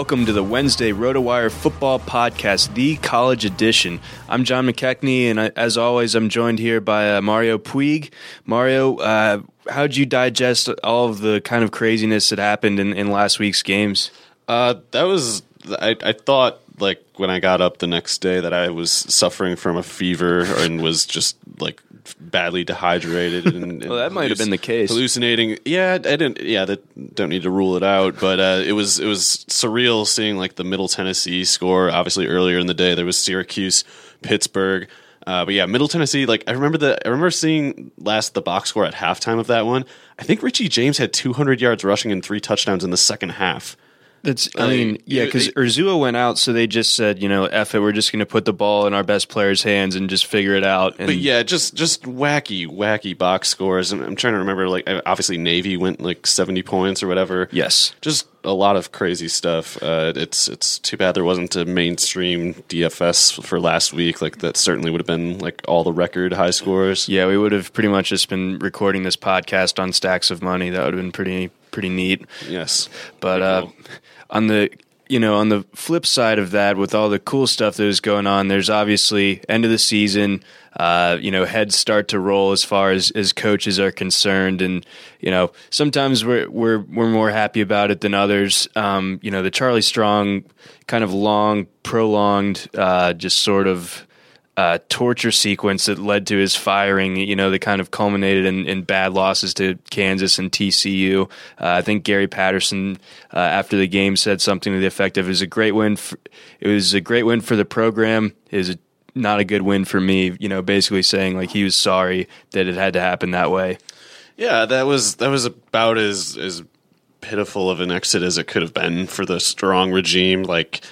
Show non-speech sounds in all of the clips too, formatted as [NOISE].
Welcome to the Wednesday RotoWire Football Podcast, the college edition. I'm John McKechnie, and I, as always, I'm joined here by uh, Mario Puig. Mario, uh, how did you digest all of the kind of craziness that happened in, in last week's games? Uh, that was I, I thought like when I got up the next day that I was suffering from a fever and was just like badly dehydrated [LAUGHS] and, well, that might have been the case. Hallucinating. Yeah, I didn't. Yeah, that don't need to rule it out. But uh, it was it was surreal seeing like the Middle Tennessee score. Obviously, earlier in the day there was Syracuse, Pittsburgh. Uh, but yeah, Middle Tennessee. Like I remember the I remember seeing last the box score at halftime of that one. I think Richie James had 200 yards rushing and three touchdowns in the second half. That's, I mean, yeah, because Urzua went out, so they just said, you know, F it, we're just going to put the ball in our best players' hands and just figure it out. And but yeah, just just wacky, wacky box scores. I'm, I'm trying to remember, like, obviously Navy went like 70 points or whatever. Yes. Just a lot of crazy stuff. Uh, it's it's too bad there wasn't a mainstream DFS for last week. Like that certainly would have been like all the record high scores. Yeah, we would have pretty much just been recording this podcast on stacks of money. That would have been pretty pretty neat. Yes, but uh, on the you know on the flip side of that, with all the cool stuff that was going on, there's obviously end of the season. Uh, you know, heads start to roll as far as, as coaches are concerned, and you know sometimes we're we're we're more happy about it than others. Um, you know, the Charlie Strong kind of long, prolonged, uh, just sort of uh, torture sequence that led to his firing, you know, that kind of culminated in, in bad losses to Kansas and TCU. Uh, I think Gary Patterson, uh, after the game, said something to the effect of, "It was a great win. For, it was a great win for the program. It was not a good win for me." You know, basically saying like he was sorry that it had to happen that way. Yeah, that was that was about as as pitiful of an exit as it could have been for the strong regime. Like,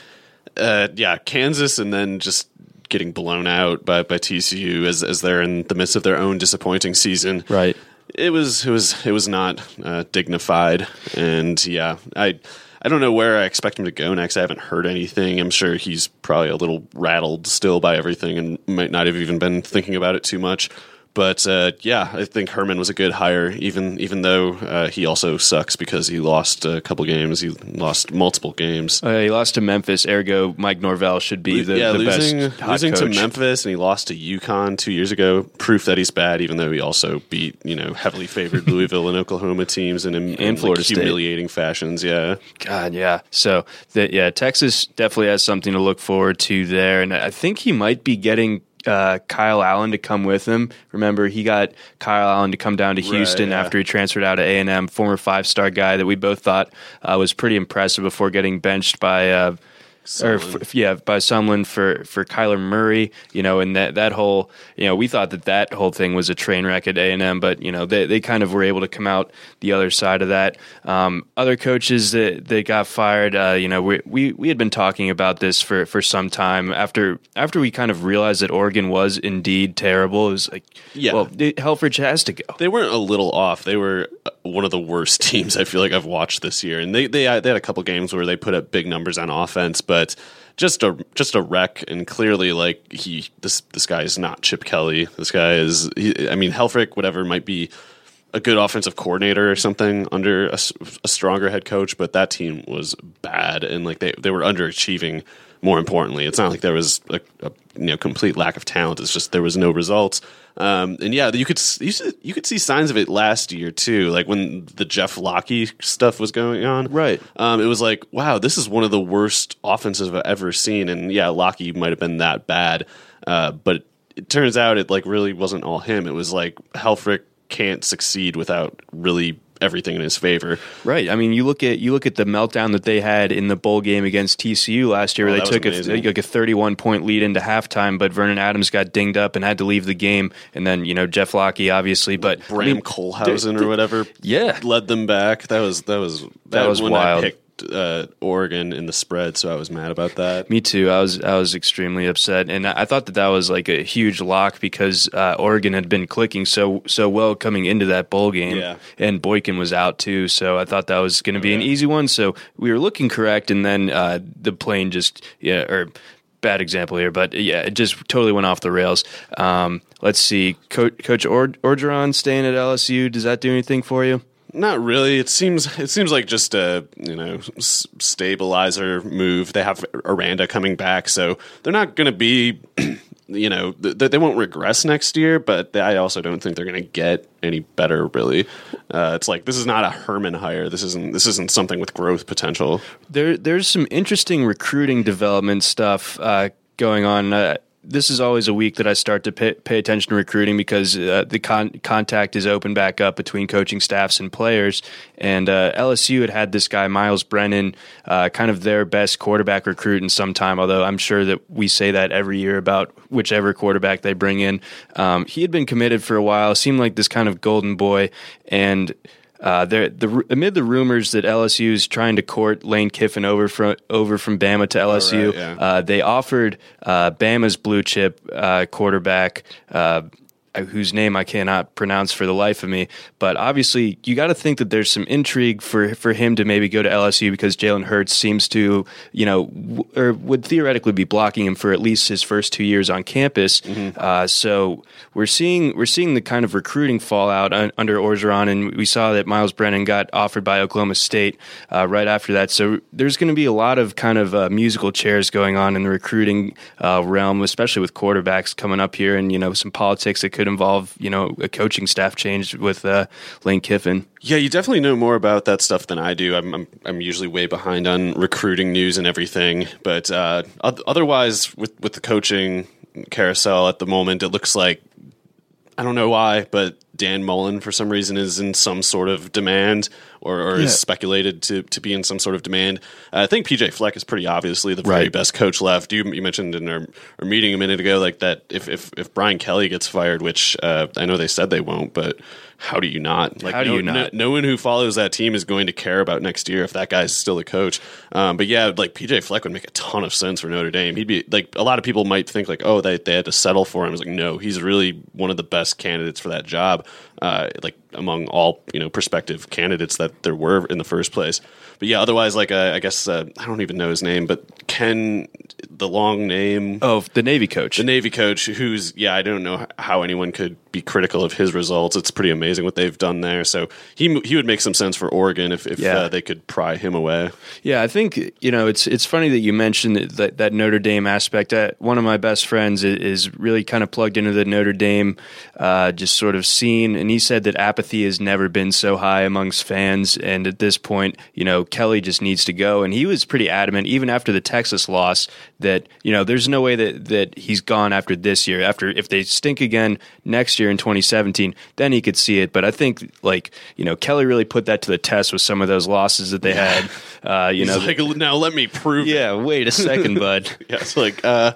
uh, yeah, Kansas, and then just getting blown out by, by TCU as as they're in the midst of their own disappointing season. Right. it was it was it was not uh, dignified, and yeah, I I don't know where I expect him to go next. I haven't heard anything. I'm sure he's probably a little rattled still by everything, and might not have even been thinking about it too much. But uh, yeah, I think Herman was a good hire, even even though uh, he also sucks because he lost a couple games. He lost multiple games. Uh, he lost to Memphis. Ergo, Mike Norvell should be the, yeah, the losing, best losing to. Memphis and he lost to UConn two years ago. Proof that he's bad, even though he also beat you know heavily favored [LAUGHS] Louisville and Oklahoma teams in, in, like, Florida State. humiliating fashions. Yeah, God, yeah. So, the, yeah, Texas definitely has something to look forward to there, and I think he might be getting uh, Kyle Allen to come with him. Remember, he got Kyle Allen to come down to Houston yeah. after he transferred out of A and M. Former five star guy that we both thought uh, was pretty impressive before getting benched by. Or f- yeah, by Sumlin for for Kyler Murray, you know, and that that whole, you know, we thought that that whole thing was a train wreck at A and M, but you know, they they kind of were able to come out the other side of that. Um, other coaches that that got fired, uh, you know, we, we we had been talking about this for for some time after after we kind of realized that Oregon was indeed terrible. It was like, Yeah. well, Helfrich has to go. they weren't a little off. They were uh, one of the worst [LAUGHS] teams I feel like I've watched this year, and they they they had a couple games where they put up big numbers on offense, but just a just a wreck. And clearly, like he this this guy is not Chip Kelly. This guy is. He, I mean, Helfrich, whatever might be a good offensive coordinator or something under a stronger head coach, but that team was bad and like they they were underachieving. More importantly, it's not like there was a, a you know complete lack of talent. It's just there was no results. Um, and yeah, you could you, you could see signs of it last year too, like when the Jeff Lockie stuff was going on. Right. Um, it was like, wow, this is one of the worst offenses I've ever seen. And yeah, Lockie might have been that bad, uh, but it turns out it like really wasn't all him. It was like Helfrich can't succeed without really everything in his favor. Right. I mean, you look at you look at the meltdown that they had in the bowl game against TCU last year, where Oh, they took a, like a 31 point lead into halftime, but Vernon Adams got dinged up and had to leave the game, and then you know Jeff Lockie, obviously, but I Bram mean, Kohlhausen or whatever, yeah. led them back. That was that was that, was when wild. I picked uh, Oregon in the spread, so I was mad about that. Me too. I was I was extremely upset, and I thought that that was like a huge lock because uh, Oregon had been clicking so so well coming into that bowl game, Yeah. and Boykin was out too. So I thought that was going to be an easy one. So we were looking correct, and then uh, the plane just yeah or. Bad example here, but yeah, it just totally went off the rails. Um, let's see, Coach, Coach Ord- Orgeron staying at LSU. Does that do anything for you? Not really. It seems it seems like just a you know s- stabilizer move. They have Aranda coming back, so they're not going to be [CLEARS THROAT] you know th- they won't regress next year. But I also don't think they're going to get any better. Really, uh, it's like this is not a Herman hire. This isn't this isn't something with growth potential. There, there's some interesting recruiting development stuff uh, going on. Uh, this is always a week that I start to pay, pay attention to recruiting because uh, the con- contact is open back up between coaching staffs and players. And uh, LSU had had this guy Myles Brennan, uh, kind of their best quarterback recruit in some time. Although I'm sure that we say that every year about whichever quarterback they bring in. Um, he had been committed for a while, seemed like this kind of golden boy, and uh, the, amid the rumors that LSU is trying to court Lane Kiffin over from over from Bama to LSU, right, yeah. uh, they offered uh, Bama's blue chip uh, quarterback. Uh, Whose name I cannot pronounce for the life of me, but obviously you got to think that there's some intrigue for for him to maybe go to LSU because Jalen Hurts seems to, you know, w- or would theoretically be blocking him for at least his first two years on campus. Uh, so we're seeing we're seeing the kind of recruiting fallout un- under Orgeron, and we saw that Myles Brennan got offered by Oklahoma State uh, right after that. So there's going to be a lot of kind of uh, musical chairs going on in the recruiting uh, realm, especially with quarterbacks coming up here, and you know some politics that could involve you know a coaching staff change with uh, Lane Kiffin. Yeah, you definitely know more about that stuff than I do. I'm I'm, I'm usually way behind on recruiting news and everything, but uh, otherwise, with with the coaching carousel at the moment, it looks like I don't know why, but Dan Mullen for some reason is in some sort of demand, or, or Yeah. is speculated to, to be in some sort of demand. Uh, I think PJ Fleck is pretty obviously the very Right. best coach left. You, you mentioned in our, our meeting a minute ago, like that if if, if Brian Kelly gets fired, which uh, I know they said they won't, but how do you not? Like, How do no, you not? No, no one who follows that team is going to care about next year if that guy's still the coach. Um, but yeah, like PJ Fleck would make a ton of sense for Notre Dame. He'd be like a lot of people might think like, oh, they they had to settle for him. It's like no, he's really one of the best candidates for that job. Uh, like among all you know prospective candidates that there were in the first place. But yeah, otherwise, like uh, I guess uh, I don't even know his name, but Ken, the long name, of the Navy coach. the Navy coach, who's yeah, I don't know how anyone could be critical of his results. It's pretty amazing what they've done there. So he he would make some sense for Oregon if, if Yeah. uh, they could pry him away. Yeah, I think you know it's it's funny that you mentioned that that, Notre Dame aspect. One of my best friends is, is really kind of plugged into the Notre Dame uh, just sort of scene, and he said that apathy has never been so high amongst fans, and at this point, you know, Kelly just needs to go, and he was pretty adamant even after the Texas loss that you know there's no way that that he's gone after this year. After if they stink again next year in 2017, then he could see it. But I think like you know Kelly really put that to the test with some of those losses that they had. Uh, you He's know, like, now let me prove it. yeah, wait a second, [LAUGHS] bud. Yeah, it's like uh,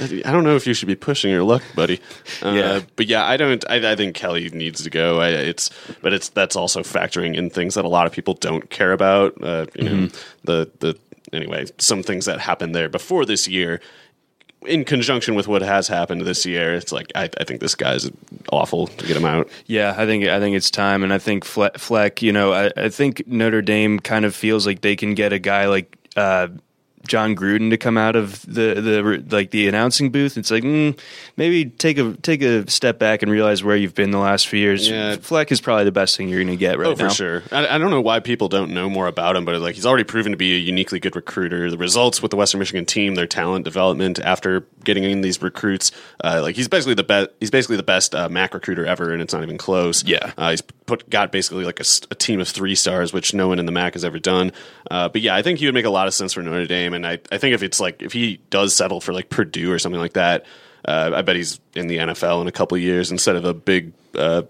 I don't know if you should be pushing your luck, buddy. Uh, Yeah. but yeah, I don't. I, I think Kelly needs to go. I, it's but it's that's also factoring in things that a lot of people don't care about. Uh, you Mm-hmm. the the anyway, some things that happened there before this year. In conjunction with what has happened this year, it's like I, I think this guy's awful to get him out. Yeah, I think I think it's time, and I think Fleck. You know, I, I think Notre Dame kind of feels like they can get a guy like uh, Jon Gruden to come out of the the like the announcing booth. It's like mm, maybe take a take a step back and realize where you've been the last few years. Yeah. Fleck is probably the best thing you're going to get right now. oh, for now. sure. I, I don't know why people don't know more about him, but like he's already proven to be a uniquely good recruiter. The results with the Western Michigan team, their talent development after getting in these recruits, uh, like he's basically the best. He's basically the best uh, MAC recruiter ever, and it's not even close. Yeah. uh, he's put got basically like a, a team of three stars, which no one in the MAC has ever done. Uh, but yeah, I think he would make a lot of sense for Notre Dame, and I, I think if it's like if he does settle for like Purdue or something like that. Uh, I bet he's in the NFL in a couple years instead of a big uh,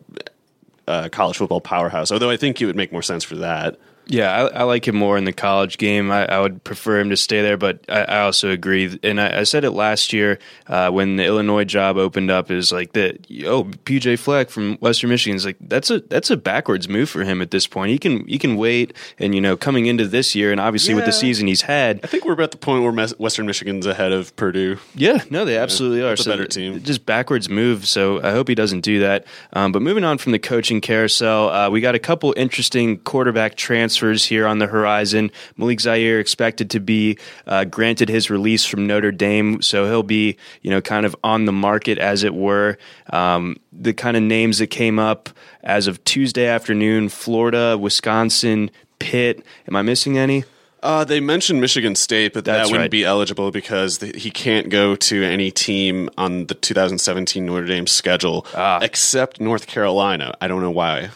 uh, college football powerhouse. Although I think it would make more sense for that. Yeah, I, I like him more in the college game. I, I would prefer him to stay there, but I, I also agree. And I, I said it last year uh, when the Illinois job opened up. Is like that. Oh, PJ Fleck from Western Michigan is like that's a that's a backwards move for him at this point. He can he can wait, and you know coming into this year, and obviously with the season he's had, I think we're about the point where Mes- Western Michigan's ahead of Purdue. yeah, no, they absolutely are. it's a better team. Just backwards move. So I hope he doesn't do that. Um, but moving on from the coaching carousel, uh, we got a couple interesting quarterback transfers here on the horizon. Malik Zaire expected to be uh, granted his release from Notre Dame, so he'll be you know kind of on the market as it were. Um, the kind of names that came up as of Tuesday afternoon: Florida, Wisconsin, Pitt. Am I missing any? Uh, they mentioned Michigan State, but That's that wouldn't right. be eligible because th- he can't go to any team on the 2017 Notre Dame schedule Ah. except North Carolina. I don't know why.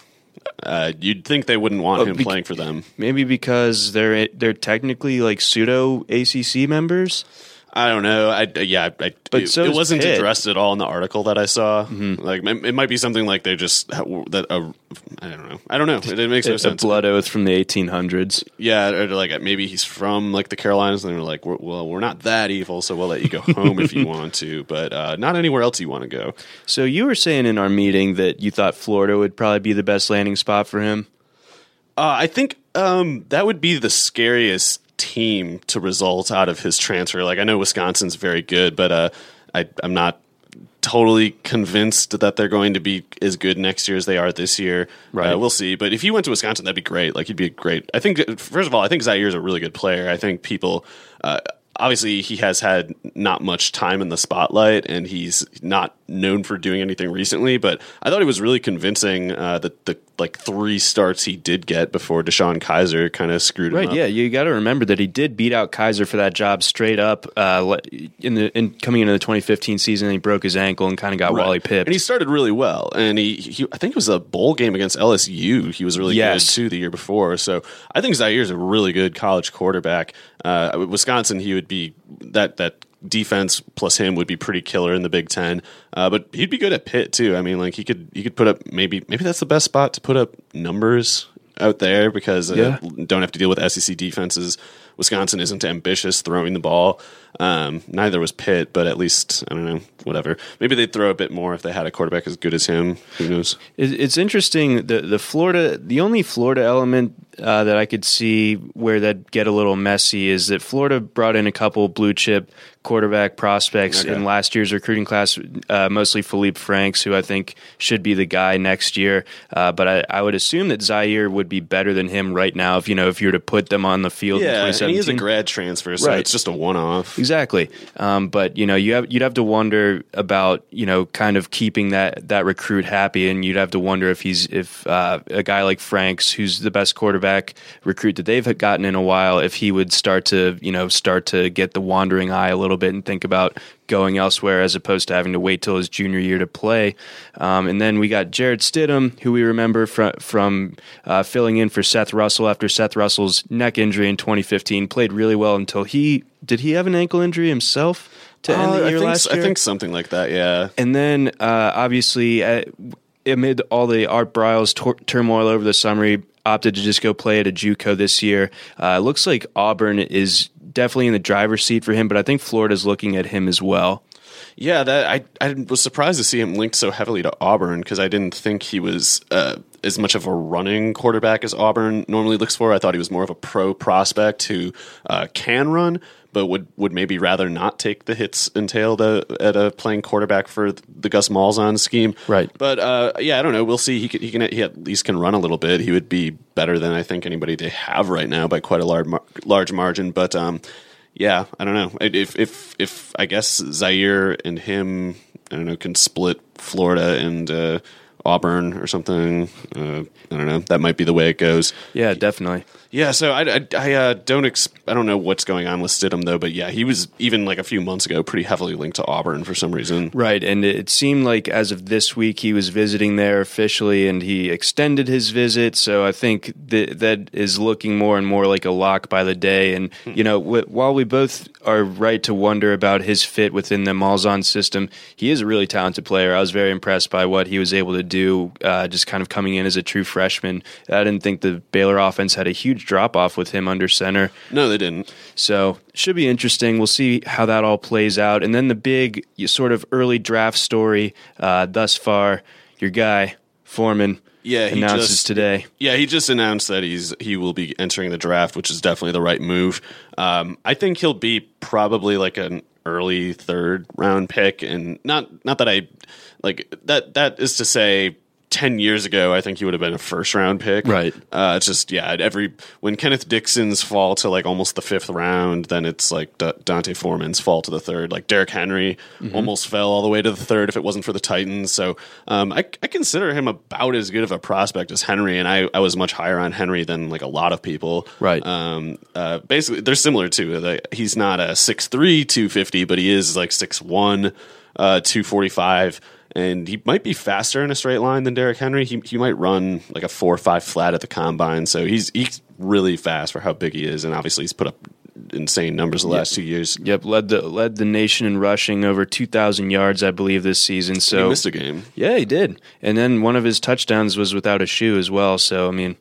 Uh, you'd think they wouldn't want him bec- playing for them. Maybe because they're they're technically like pseudo ACC members. I don't know. I yeah, I, But it, so it wasn't Pitt. addressed at all in the article that I saw. Like it, it might be something like they just that uh, I don't know. I don't know. It, it makes no a sense. blood oath from the 1800s. Yeah, or like maybe he's from like the Carolinas, and they're like, we're, well, we're not that evil, so we'll let you go [LAUGHS] home if you want to, but uh, not anywhere else you want to go. So you were saying in our meeting that you thought Florida would probably be the best landing spot for him. Uh, I think um, that would be the scariest team to result out of his transfer. Like I know Wisconsin's very good, but uh, I, I'm not totally convinced that they're going to be as good next year as they are this year. Right. Uh, we'll see. But if he went to Wisconsin, that'd be great. Like he'd be a great. I think first of all, I think Zaire is a really good player. I think people. Uh, Obviously, he has had not much time in the spotlight, and he's not known for doing anything recently. But I thought he was really convincing. Uh, the the like three starts he did get before DeShone Kizer kind of screwed him Right, up. yeah, you got to remember that he did beat out Kizer for that job straight up uh, in the in coming into the 2015 season. He broke his ankle and kind of got Right. Wally pipped. And he started really well. And he, he, I think it was a bowl game against LSU. He was really Yes. good too the year before. So I think Zaire's a really good college quarterback. Uh, Wisconsin, he would be that that defense plus him would be pretty killer in the Big Ten. Uh, but he'd be good at Pitt too. I mean, like he could he could put up maybe maybe that's the best spot to put up numbers out there because uh, don't have to deal with SEC defenses. Wisconsin isn't ambitious throwing the ball. Um, neither was Pitt, but at least I don't know, whatever. Maybe they'd throw a bit more if they had a quarterback as good as him. Who knows? It's interesting. The the Florida, the only Florida element uh, that I could see where that get a little messy is that Florida brought in a couple blue chip quarterback prospects Okay. in last year's recruiting class, uh, mostly Feleipe Franks, who I think should be the guy next year. Uh, but I, I would assume that Zaire would be better than him right now if you know if you were to put them on the field. Yeah, and 2017. he is a grad transfer, so Right. it's just a one-off. Exactly, um, but you know, you have you'd have to wonder about you know kind of keeping that that recruit happy, and you'd have to wonder if he's if uh, a guy like Franks, who's the best quarterback recruit that they've gotten in a while, if he would start to you know start to get the wandering eye a little bit and think about going elsewhere as opposed to having to wait till his junior year to play. Um, and then we got Jarrett Stidham, who we remember from from uh, filling in for Seth Russell after Seth Russell's neck injury in 2015. Played really well until he did he have an ankle injury himself to end Uh, the I year think, last I think something like that. Yeah. And then, uh, obviously, uh, amid all the Art Briles tor- turmoil over the summer, he opted to just go play at a JUCO this year. Uh, looks like Auburn is definitely in the driver's seat for him, but I think Florida's looking at him as well. Yeah, that I I was surprised to see him linked so heavily to Auburn because I didn't think he was uh, as much of a running quarterback as Auburn normally looks for. I thought he was more of a pro prospect who uh, can run, but would would maybe rather not take the hits entailed uh, at a playing quarterback for the Gus Malzahn scheme. Right. But uh, yeah, I don't know. We'll see. He can, he can he at least can run a little bit. He would be better than I think anybody they have right now by quite a large large margin. But um, yeah, I don't know. If if if I guess Zaire and him, I don't know, can split Florida and uh, Auburn or something. Uh, I don't know. That might be the way it goes. Yeah, definitely. Yeah, so I, I, I uh, don't ex- I don't know what's going on with Stidham though, but yeah, he was even like a few months ago pretty heavily linked to Auburn for some reason. Right, and it seemed like as of this week he was visiting there officially, and he extended his visit. So I think that that is looking more and more like a lock by the day. And you know, wh- while we both are right to wonder about his fit within the Malzahn system, he is a really talented player. I was very impressed by what he was able to do, uh, just kind of coming in as a true freshman. I didn't think the Baylor offense had a huge drop off with him under center. No, they didn't. So should be interesting. We'll see how that all plays out. And then the big sort of early draft story uh, thus far. Your guy Foreman Yeah, he announces just- today. Yeah, he just announced that he's he will be entering the draft, which is definitely the right move. Um, I think he'll be probably like an early third round pick, and not not that I like that. That is to say. 10 years ago, I think he would have been a first round pick. Right. Uh, it's just, yeah, every, when Kenneth Dixon's fall to like almost the fifth round, then it's like D- D'Onta Foreman's fall to the third. Like Derrick Henry Mm-hmm. almost fell all the way to the third if it wasn't for the Titans. So um, I, I consider him about as good of a prospect as Henry, and I, I was much higher on Henry than like a lot of people. Right. Um, uh, basically, they're similar too. Like, he's not a 6'3", 250, but he is like 6'1", uh, 245 and he might be faster in a straight line than Derrick Henry. He he might run like a four or five flat at the combine. So he's he's really fast for how big he is, and obviously he's put up insane numbers the last two years. Yep, led the led the nation in rushing over two thousand yards, I believe, this season. So he missed a game. yeah, he did. And then one of his touchdowns was without a shoe as well. So I mean,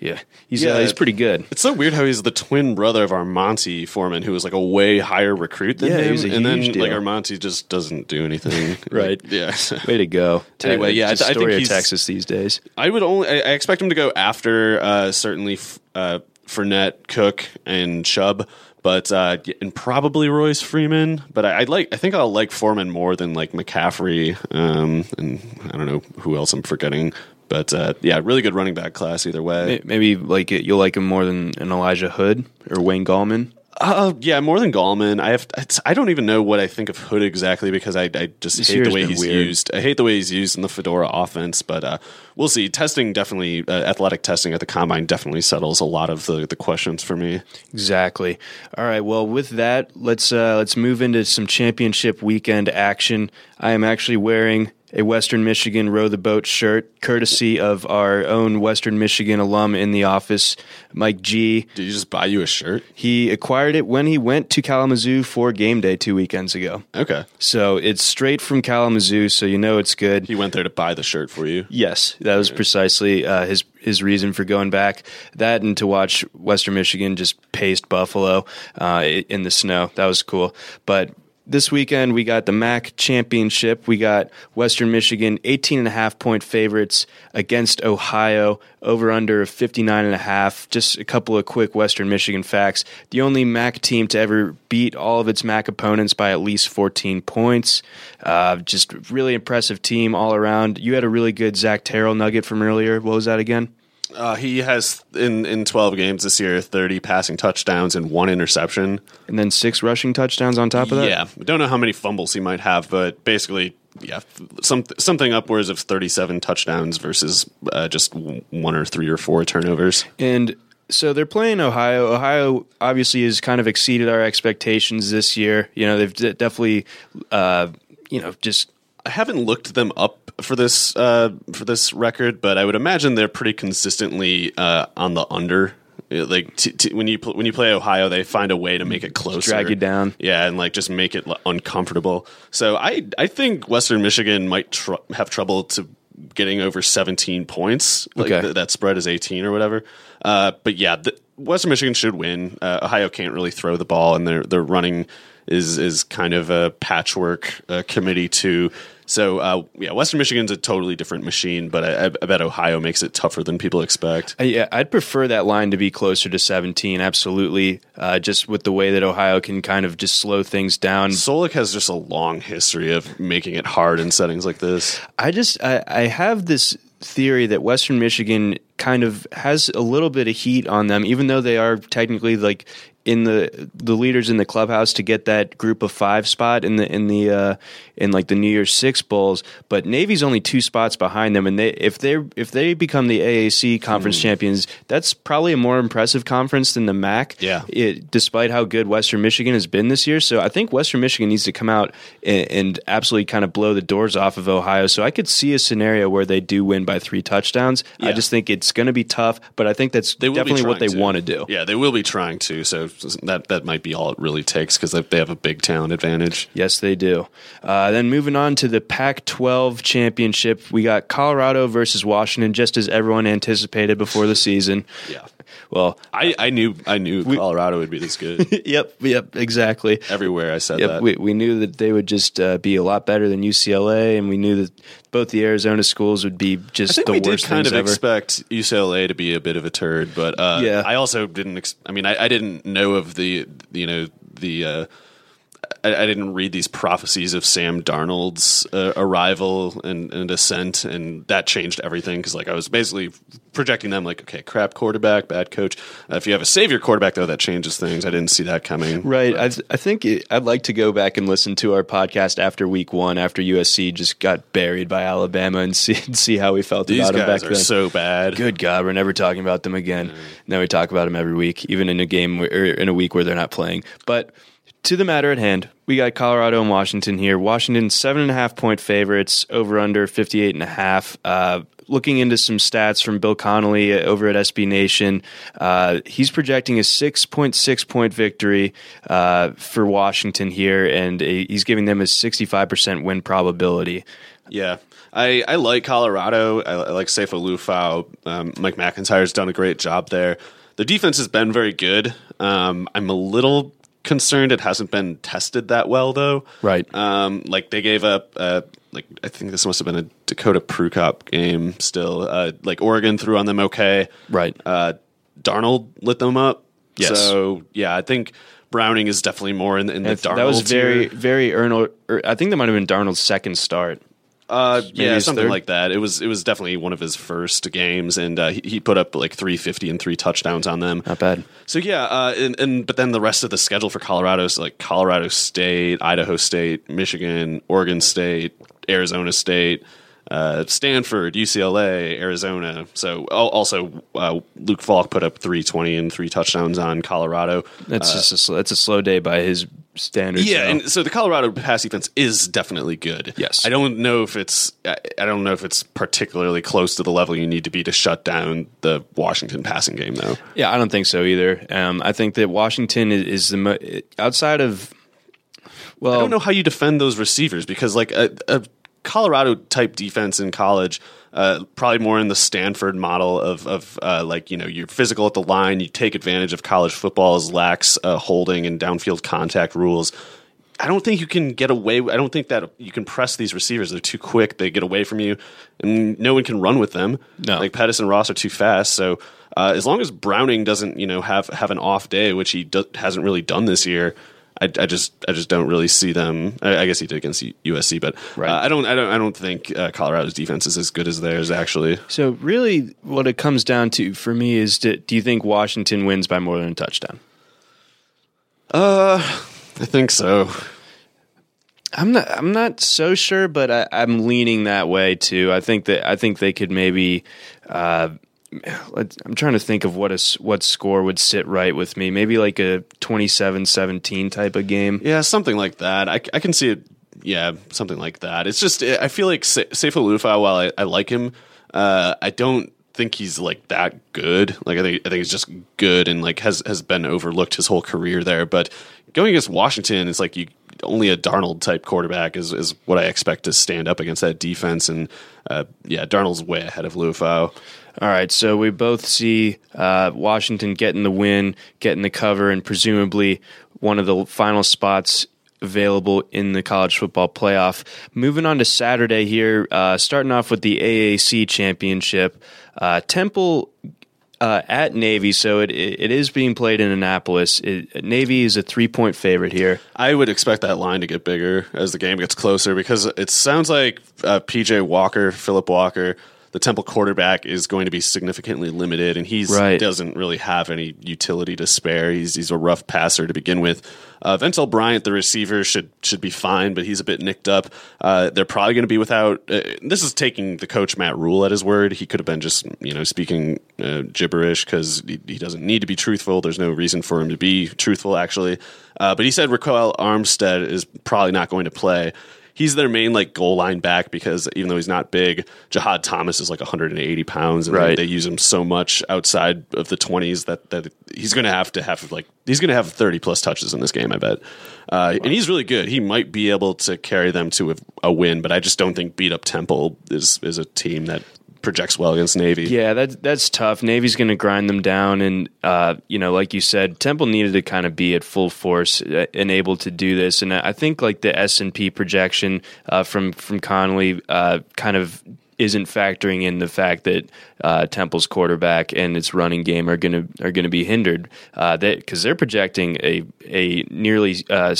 yeah, he's Yeah. uh, he's pretty good. It's so weird how he's the twin brother of Armanti Foreman, who was like a way higher recruit than Yeah, him, and then huge like deal. Armanti just doesn't do anything. [LAUGHS] Right. yeah. Way to go. [LAUGHS] Anyway, yeah, I I think story of he's- Texas these days. I would only. I, I expect him to go after uh, certainly f- uh, Fournette, Cook, and Chubb, but uh, and probably Royce Freeman. But I, I'd like. I think I'll like Foreman more than like McCaffrey, um, and I don't know who else I'm forgetting. But uh, yeah, really good running back class either way. Maybe like you'll like him more than an Elijah Hood or Wayne Gallman. Uh, yeah, more than Gallman. I have. It's, I don't even know what I think of Hood exactly because I, I just This hate the way he's weird. used. I hate the way he's used in the Fedora offense. But uh, we'll see. Testing definitely, uh, athletic testing at the combine definitely settles a lot of the, the questions for me. Exactly. All right. Well, with that, let's uh, let's move into some championship weekend action. I am actually wearing a Western Michigan row the boat shirt, courtesy of our own Western Michigan alum in the office, Mike G. Did you just buy you a shirt? He acquired it when he went to Kalamazoo for game day two weekends ago. Okay, So it's straight from Kalamazoo, so you know it's good. he went there to buy the shirt for you. Yes, that was precisely uh, his his reason for going back. That and to watch Western Michigan just paste Buffalo uh, in the snow. That was cool. But this weekend we got the MAC championship. We got Western Michigan 18 and a half point favorites against Ohio over under 59 and a half. Just a couple of quick Western Michigan facts. The only MAC team to ever beat all of its MAC opponents by at least 14 points. Uh, just really impressive team all around. You had a really good Zach Terrell nugget from earlier. What was that again? Uh, he has in in 12 games this year 30 passing touchdowns and one interception. And then six rushing touchdowns on top of that? Yeah, don't know how many fumbles he might have, but basically, yeah, some something upwards of 37 touchdowns versus uh, just one or three or four turnovers. And so they're playing Ohio. Ohio obviously has kind of exceeded our expectations this year. You know, they've d- definitely, uh, you know, just I haven't looked them up for this uh, for this record, but I would imagine they're pretty consistently uh, on the under. Like t- t- when you pl- when you play Ohio, they find a way to make it closer, drag you down, yeah, and like just make it l- uncomfortable. So I I think Western Michigan might tr- have trouble to getting over 17 points. Like Okay. th- that spread is 18 or whatever. Uh, but yeah, the, Western Michigan should win. Uh, Ohio can't really throw the ball, and their their running is is kind of a patchwork uh, committee too. So uh, yeah, Western Michigan's a totally different machine, but I, I bet Ohio makes it tougher than people expect. Uh, Yeah, I'd prefer that line to be closer to 17, absolutely. Uh, just with the way that Ohio can kind of just slow things down. Solich has just a long history of making it hard in settings like this. I just I, I have this theory that Western Michigan kind of has a little bit of heat on them, even though they are technically like in the the leaders in the clubhouse to get that group of five spot in the in the uh, in like the New Year's Six bowls. But Navy's only two spots behind them, and they if they if they become the AAC conference Hmm. champions, that's probably a more impressive conference than the MAC. Yeah. It, despite how good Western Michigan has been this year, so I think Western Michigan needs to come out and, and absolutely kind of blow the doors off of Ohio. So I could see a scenario where they do win by three touchdowns. I just think it's going to be tough, but I think that's They definitely what they to. want to do. Yeah, they will be trying to. So that that might be all it really takes because they have a big talent advantage. Yes, they do. Uh, then moving on to the Pac 12 championship, we got Colorado versus Washington, just as everyone anticipated before the season. Yeah. Well, I, I knew I knew Colorado would be this good. [LAUGHS] yep, yep, exactly. Everywhere I said Yep, that. we, we knew that they would just uh, be a lot better than UCLA, and we knew that both the Arizona schools would be just the we did worst kind of ever. expect UCLA to be a bit of a turd, but uh, Yeah. I also didn't. Ex- I mean, I, I didn't know of the you know the. Uh, I, I didn't read these prophecies of Sam Darnold's uh, arrival and, and ascent, and that changed everything because, like, I was basically projecting them like, okay, crap quarterback, bad coach. Uh, if you have a savior quarterback, though, that changes things. I didn't see that coming. Right. I, I think it, I'd like to go back and listen to our podcast after week one, after USC just got buried by Alabama, and see [LAUGHS] see how we felt These about them back are then. so bad. Good God, we're never talking about them again. Now we talk about them every week, even in a game where, or in a week where they're not playing. But to the matter at hand, we got Colorado and Washington here. Washington seven and a half point favorites, over under fifty eight and a half. Uh, looking into some stats from Bill Connolly over at SB Nation, uh, he's projecting a six point six point victory uh, for Washington here, and a, he's giving them a sixty five percent win probability. Yeah. I, I like Colorado. I, I like Sefo Liufau. Um, Mike McIntyre's done a great job there. The defense has been very good. Um, I'm a little concerned it hasn't been tested that well, though. Right. Um, like they gave up. Uh, like I think this must have been a Dakota Prukop game. Still, uh, like Oregon threw on them okay. Right. Uh, Darnold lit them up. Yes. So yeah, I think Browning is definitely more in the, in the That- Darnold. that was very, tier. very Arnold. I think that might have been Darnold's second start. Uh, yeah, something third? like that. It was it was definitely one of his first games, and uh, he, he put up like 350 and three touchdowns on them. Not bad. So yeah, uh, and, and but then the rest of the schedule for Colorado is like Colorado State, Idaho State, Michigan, Oregon State, Arizona State, uh, Stanford, UCLA, Arizona. So also uh, Luke Falk put up 320 and three touchdowns on Colorado. That's just a, sl- that's a slow day by his standards. Yeah, though. and so the Colorado pass defense is definitely good. Yes. I don't know if it's I I don't know if it's particularly close to the level you need to be to shut down the Washington passing game, though. yeah, I don't think so either. Um, I think that Washington is, is the mo- outside of. Well, I don't know how you defend those receivers because like a, a Colorado type defense in college. Uh, probably more in the Stanford model of, of uh, like you know you're physical at the line, you take advantage of college football's lax uh, holding and downfield contact rules. I don't think you can get away. I don't think that you can press these receivers. They're too quick. They get away from you, and no one can run with them. No. Like Pettis and Ross are too fast. So uh, as long as Browning doesn't, you know, have have an off day, which he do- hasn't really done this year, I, I just I just don't really see them. I, I guess he did against USC, but Right. uh, I don't I don't I don't think uh, Colorado's defense is as good as theirs. Actually, So really, what it comes down to for me is: do, do you think Washington wins by more than a touchdown? uh, I think so. I'm not. I'm not so sure, but I, I'm leaning that way too. I think that I think they could maybe. Uh, [SIGHS] I'm trying to think of what a what score would sit right with me. Maybe like a 27-17 type of game. Yeah, something like that. I, I can see it. Yeah, something like that. It's just I feel like Sa- Lufa, while I, I like him, uh, I don't think he's like that good. Like I think I think he's just good and like has has been overlooked his whole career there. But going against Washington, it's like you only a Darnold type quarterback is is what I expect to stand up against that defense. And uh, yeah, Darnold's way ahead of Liufau. All right, so we both see uh, Washington getting the win, getting the cover, and presumably one of the final spots available in the college football playoff. Moving on to Saturday here, uh, starting off with the AAC championship. Uh, Temple uh, at Navy, so it, it is being played in Annapolis. It, Navy is a three point favorite here. I would expect that line to get bigger as the game gets closer because it sounds like uh, PJ Walker, Philip Walker, the Temple quarterback, is going to be significantly limited, and he Right. doesn't really have any utility to spare. He's he's a rough passer to begin with. Uh, Ventell Bryant, the receiver, should should be fine, but he's a bit nicked up. Uh, they're probably going to be without. Uh, this is taking the coach Matt Rhule at his word. He could have been just you know speaking uh, gibberish because he, he doesn't need to be truthful. There's no reason for him to be truthful, actually. Uh, but he said Ryquell Armstead is probably not going to play. He's their main like goal line back because even though he's not big, Jahad Thomas is like 180 pounds, and Right. they, they use him so much outside of the 20s that that he's going to have to have like he's going to have 30 plus touches in this game, I bet. Uh, And he's really good. He might be able to carry them to a, a win, but I just don't think beat up Temple is is a team that projects well against Navy. Yeah, that's that's tough. Navy's going to grind them down, and uh, you know, like you said, Temple needed to kind of be at full force uh, and able to do this. And I think like the S and P projection uh, from from Connolly uh, kind of isn't factoring in the fact that uh, Temple's quarterback and its running game are going to are going to be hindered. Uh, because they're projecting a a nearly uh,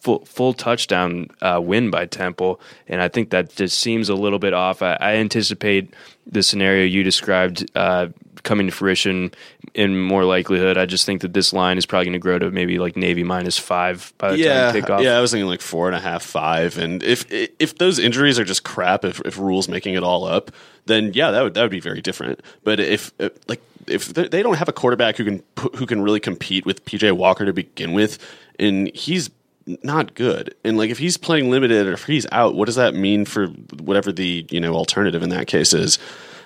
full full touchdown uh, win by Temple, and I think that just seems a little bit off. I, I anticipate the scenario you described uh, coming to fruition in more likelihood. I just think that this line is probably going to grow to maybe like Navy minus five by the yeah, time kickoff. yeah. I was thinking like four and a half, five. And if if those injuries are just crap, if if rules making it all up, then yeah, that would that would be very different. But if like if they they don't have a quarterback who can who can really compete with PJ Walker to begin with, and he's not good. And like if he's playing limited or if he's out, what does that mean for whatever the you know alternative in that case is?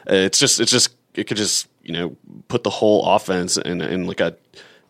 It's just it's just it could just you know put the whole offense in in like a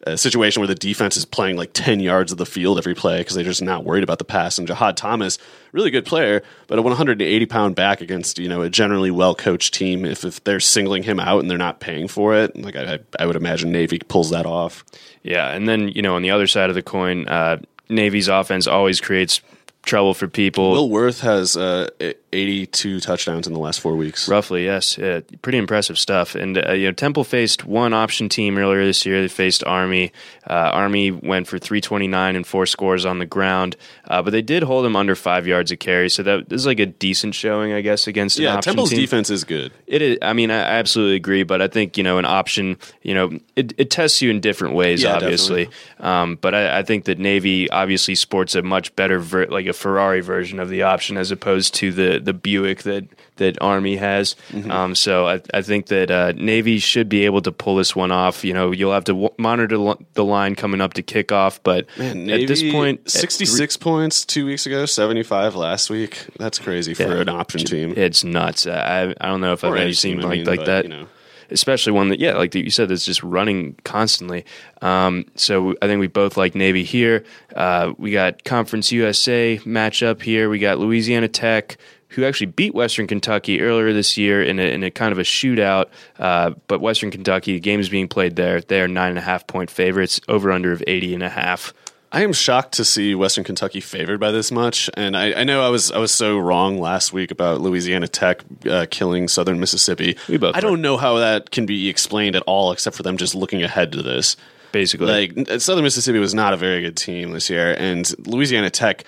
a situation where the defense is playing like 10 yards of the field every play because they're just not worried about the pass. And Jahad Thomas, really good player, but a 180 pound back against, you know, a generally well coached team. If, if they're singling him out and they're not paying for it, like I I would imagine Navy pulls that off. Yeah, and then you know on the other side of the coin, uh, Navy's offense always creates trouble for people. Will Worth has uh, 82 touchdowns in the last four weeks. Roughly, yes. Uh, pretty impressive stuff. And uh, you know, Temple faced one option team earlier this year. They faced Army. Uh, Army went for 329 and four scores on the ground, uh, but they did hold them under five yards a carry. So that is like a decent showing, I guess, against an Yeah, option Temple's team. defense is good. It is. I mean, I I absolutely agree, but I think you know an option. You know, it, it tests you in different ways, Yeah, obviously. Um, but I, I think that Navy obviously sports a much better, ver- like a Ferrari version of the option, as opposed to the the Buick that that Army has. Mm-hmm. Um, so I, I think that uh, Navy should be able to pull this one off. You know, you'll have to w- monitor the the line coming up to kickoff, but Man, at this Navy, point, at 66 points two weeks ago, 75 last week. That's crazy for Yeah. an option team. It's nuts. I I don't know if I've ever seen I like mean, like but, that. you know. Especially one that, yeah, like you said, that's just running constantly. Um, so I think we both like Navy here. Uh, we got Conference USA matchup here. We got Louisiana Tech, who actually beat Western Kentucky earlier this year in a, in a kind of a shootout. Uh, but Western Kentucky, the game is being played there. They are nine and a half point favorites, over under of 80 and a half. I am shocked to see Western Kentucky favored by this much, and I, I know I was I was so wrong last week about Louisiana Tech uh, killing Southern Mississippi. We both I don't know how that can be explained at all, except for them just looking ahead to this. Basically, Like Southern Mississippi was not a very good team this year, and Louisiana Tech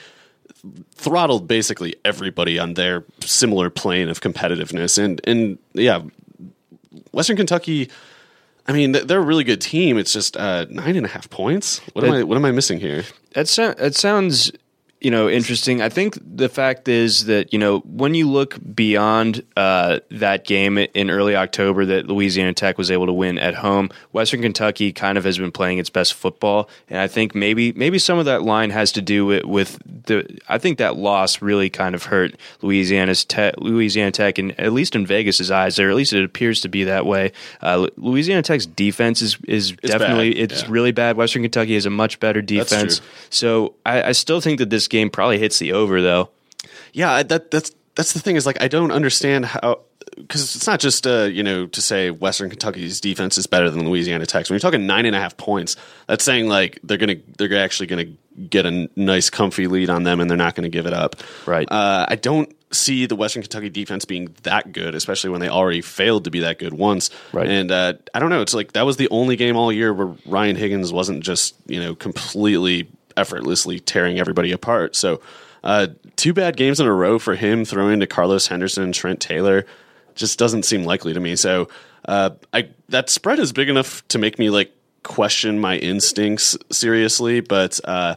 throttled basically everybody on their similar plane of competitiveness. And and yeah, Western Kentucky. I mean, they're a really good team. It's just uh, nine and a half points. What am I? What am I missing here? That so- that sounds you know interesting. I think the fact is that you know when you look beyond uh, that game in early October that Louisiana Tech was able to win at home, Western Kentucky kind of has been playing its best football, and I think maybe maybe some of that line has to do with, with the. I think that loss really kind of hurt Louisiana's Tech, Louisiana Tech, and at least in Vegas's eyes, or at least it appears to be that way. Uh, Louisiana Tech's defense is is definitely bad, it's yeah. really bad. Western Kentucky has a much better defense. So I, I still think that this game probably hits the over though. Yeah, that that's that's the thing is like I don't understand how because it's not just uh, you know to say Western Kentucky's defense is better than Louisiana Tech's. When you're talking nine and a half points, that's saying like they're gonna they're actually gonna get a nice comfy lead on them and they're not gonna give it up. Right. Uh, I don't see the Western Kentucky defense being that good, especially when they already failed to be that good once. Right. And uh, I don't know. It's like that was the only game all year where Ryan Higgins wasn't just you know completely effortlessly tearing everybody apart. So uh, two bad games in a row for him throwing to Carlos Henderson and Trent Taylor just doesn't seem likely to me. So uh, I that spread is big enough to make me like question my instincts seriously, but uh,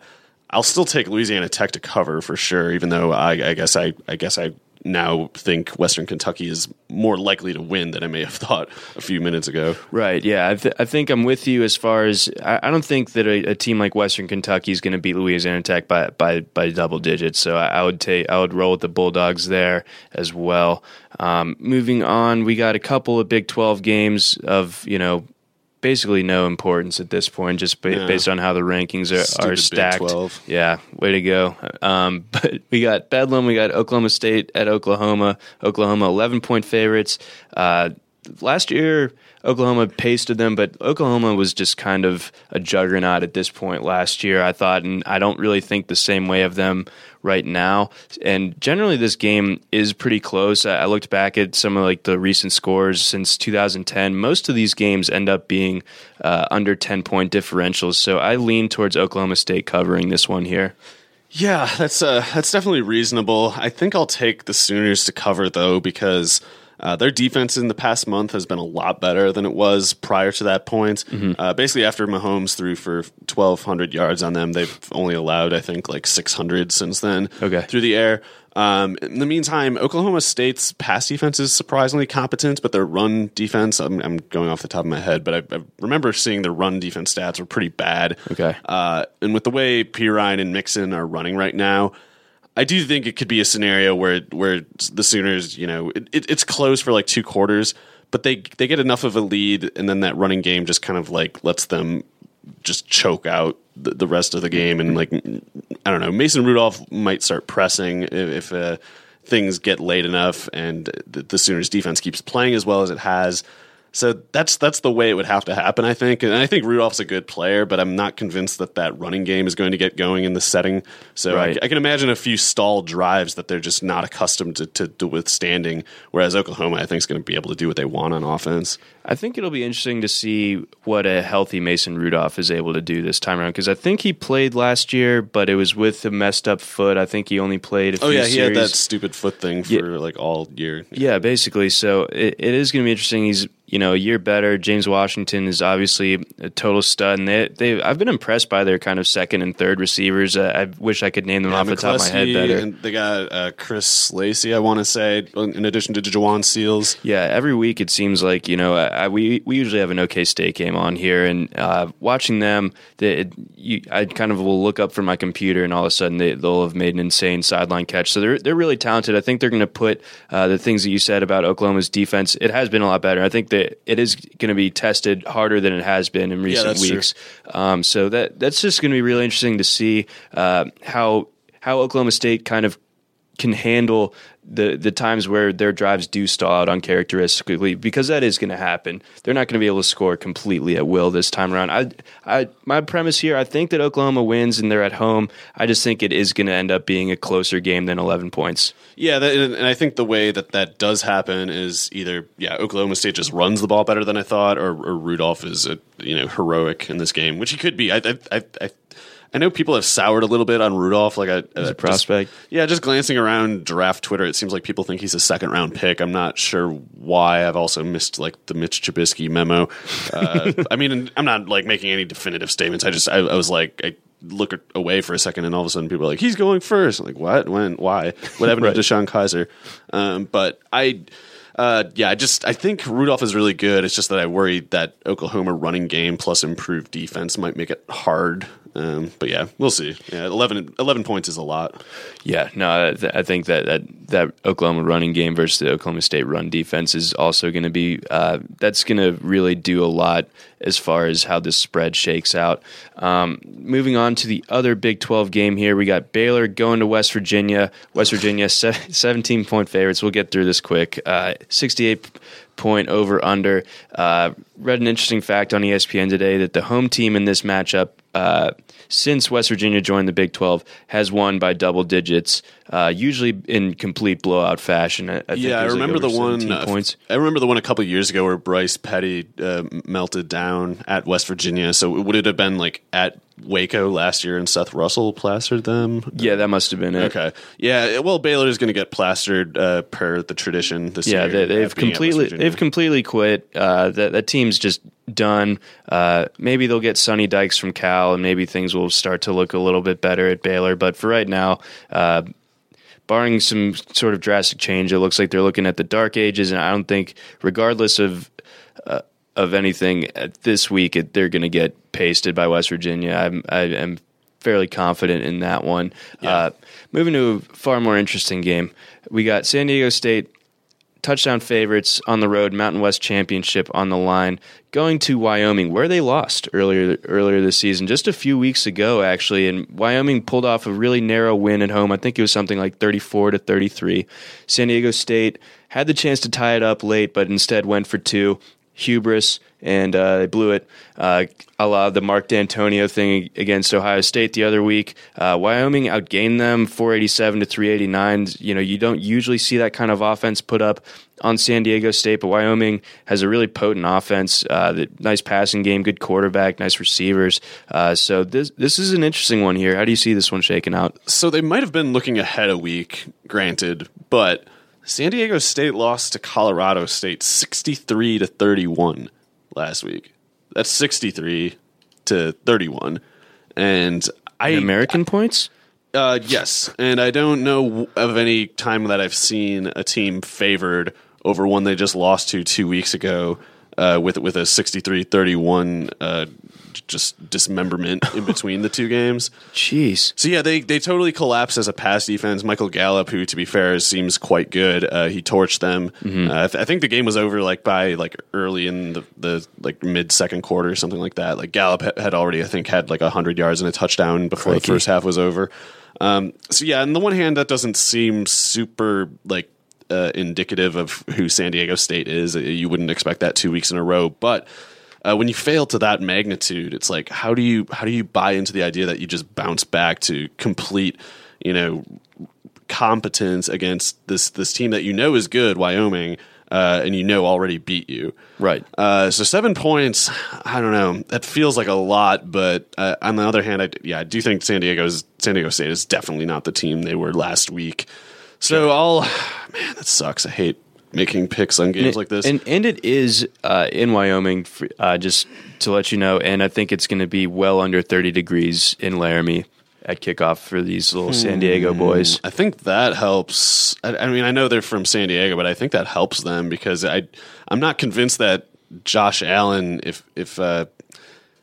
I'll still take Louisiana Tech to cover for sure. Even though I, I guess I I guess I now think Western Kentucky is more likely to win than I may have [LAUGHS] thought a few minutes ago. Right. Yeah. I, th- I think I'm with you as far as I, I don't think that a, a team like Western Kentucky is going to beat Louisiana Tech by by, by double digits. So I, I would take I would roll with the Bulldogs there as well. Um, moving on, we got a couple of Big 12 games of you know basically no importance at this point, just ba- Yeah. based on how the rankings are, Stupid are stacked. 12. Yeah, way to go. Um, [LAUGHS] but we got Bedlam, we got Oklahoma State at Oklahoma. Oklahoma 11 point favorites. Uh, last year, Oklahoma pasted them, but Oklahoma was just kind of a juggernaut at this point last year, I thought, and I don't really think the same way of them right now. And generally, this game is pretty close. I looked back at some of like the recent scores since 2010. Most of these games end up being uh, under 10 point differentials, so I lean towards Oklahoma State covering this one here. Yeah, that's uh, that's definitely reasonable. I think I'll take the Sooners to cover though because uh, their defense in the past month has been a lot better than it was prior to that point. Uh, basically, after Mahomes threw for twelve hundred yards on them, they've only allowed I think like six hundred since then. Okay. through the air. Um, in the meantime, Oklahoma State's pass defense is surprisingly competent, but their run defense, I'm, I'm going off the top of my head, but I, I remember seeing their run defense stats were pretty bad. Okay. Uh, and with the way Perine and Mixon are running right now, I do think it could be a scenario where where the Sooners, you know, it, it, it's close for like two quarters, but they they get enough of a lead, and then that running game just kind of like lets them just choke out the, the rest of the game, and like I don't know, Mason Rudolph might start pressing if, if uh, things get late enough, and the, the Sooners defense keeps playing as well as it has. So that's that's the way it would have to happen, I think. And I think Rudolph's a good player, but I'm not convinced that that running game is going to get going in this setting. So Right. I, I can imagine a few stalled drives that they're just not accustomed to, to, to withstanding. Whereas Oklahoma, I think, is going to be able to do what they want on offense. I think it'll be interesting to see what a healthy Mason Rudolph is able to do this time around because I think he played last year, but it was with a messed up foot. I think he only played a oh, few Oh yeah, he had that stupid foot thing for Yeah. like all year. Yeah, basically. So it, it is going to be interesting. He's you know a year better. James Washington is obviously a total stud, and they they I've been impressed by their kind of second and third receivers. Uh, I wish I could name them off the top of my head better. They got uh, Chris Lacey, I want to say, in addition to Jhajuan Seals. Yeah, every week it seems like you know I, I, we we usually have an OK State game on here, and uh, watching them, they, it, you, I kind of will look up from my computer, and all of a sudden they, they'll have made an insane sideline catch. So they're they're really talented. I think they're going to put uh, the things that you said about Oklahoma's defense. It has been a lot better. I think that it is going to be tested harder than it has been in recent true. weeks. Um, so that that's just going to be really interesting to see uh, how how Oklahoma State kind of can handle the the times where their drives do stall out uncharacteristically because that is going to happen. They're not going to be able to score completely at will this time around. I, I, my premise here, I think that Oklahoma wins and they're at home. I just think it is going to end up being a closer game than 11 points. Yeah, that, and I think the way that that does happen is either yeah, Oklahoma State just runs the ball better than I thought, or, or Rudolph is a, you know heroic in this game, which he could be. I, I, I, I know people have soured a little bit on Rudolph, like a, a prospect. Just, yeah, just glancing around draft Twitter, it seems like people think he's a second round pick. I'm not sure why. I've also missed like the Mitch Trubisky memo. Uh, [LAUGHS] I mean, I'm not like making any definitive statements. I just I, I was like I look away for a second, and all of a sudden people are like, "He's going 1st I'm like, "What? When? Why? What happened [LAUGHS] right. to DeShone Kizer? Um, but I. Uh, yeah, I just I think Rudolph is really good. It's just that I worry that Oklahoma running game plus improved defense might make it hard um, but yeah, we'll see. Yeah, 11, 11, points is a lot. Yeah, no, I, think that, that that Oklahoma running game versus the Oklahoma State run defense is also going to be uh, that's going to really do a lot as far as how this spread shakes out. Um, moving on to the other Big Twelve game here, we got Baylor going to West Virginia. West Virginia [LAUGHS] seventeen point favorites. We'll get through this quick. Uh, Sixty eight point over under. Uh, read an interesting fact on ESPN today that the home team in this matchup uh, since West Virginia joined the Big 12 has won by double digits, uh, usually in complete blowout fashion. I, I yeah, I remember like the one. Uh. I remember the one a couple years ago where Bryce Petty uh, melted down at West Virginia. So would it have been like at Waco last year and Seth Russell plastered them? Yeah, that must have been it. Okay. Yeah, well, Baylor is going to get plastered uh, per the tradition this yeah, year. Yeah, they, have completely they've completely quit. Uh, that that team's just done. Uh, maybe they'll get Sonny Dykes from Cal, and maybe things will start to look a little bit better at Baylor. But for right now. Barring some sort of drastic change, it looks like they're looking at the dark ages, and I don't think, regardless of uh, of anything this week, it, they're going to get pasted by West Virginia. I'm, I am fairly confident in that one. Yeah. Uh, moving to a far more interesting game, we got San Diego State touchdown favorites on the road, Mountain West Championship on the line, going to Wyoming, where they lost earlier earlier this season, just a few weeks ago, actually. And Wyoming pulled off a really narrow win at home. I think it was something like 34 to 33. San Diego State had the chance to tie it up late, but instead went for two hubris, and uh, they blew it. Uh, a la the Mark Dantonio thing against Ohio State the other week. Uh, Wyoming outgained them 487 to 389. You know, you don't usually see that kind of offense put up on San Diego State, but Wyoming has a really potent offense, uh, nice passing game, good quarterback, nice receivers. Uh, so this this is an interesting one here. How do you see this one shaking out? So they might have been looking ahead a week, granted, but San Diego State lost to Colorado State 63 to 31 last week. That's 63 to 31. And I American points? Uh, yes, and I don't know of any time that I've seen a team favored over one they just lost to two weeks ago uh, with with a 63-31 uh, just dismemberment in between the two games. Jeez. So yeah, they they totally collapsed as a pass defense. Michael Gallup, who to be fair seems quite good, uh, he torched them. Mm-hmm. Uh, I, th- I, think the game was over like by like early in the, the like mid second quarter or something like that. Like Gallup had already I think had like hundred yards and a touchdown before Crikey. the first half was over. Um, so yeah, on the one hand, that doesn't seem super like uh, indicative of who San Diego State is. You wouldn't expect that two weeks in a row, but uh, when you fail to that magnitude, it's like how do you how do you buy into the idea that you just bounce back to complete, you know, competence against this this team that you know is good, Wyoming, uh, and you know already beat you. Right. Uh, so seven points, I don't know. That feels like a lot, but uh, on the other hand, I, yeah, I do think San Diego's San Diego State is definitely not the team they were last week. So sure. I'll [SIGHS] man, that sucks. I hate making picks on games it, like this. And and it is uh, in Wyoming, uh, just to let you know. And I think it's going to be well under 30 degrees in Laramie at kickoff for these little San Diego hmm. boys. I think that helps. I, I, mean, I know they're from San Diego, but I think that helps them because I I'm not convinced that Josh Allen, if if uh,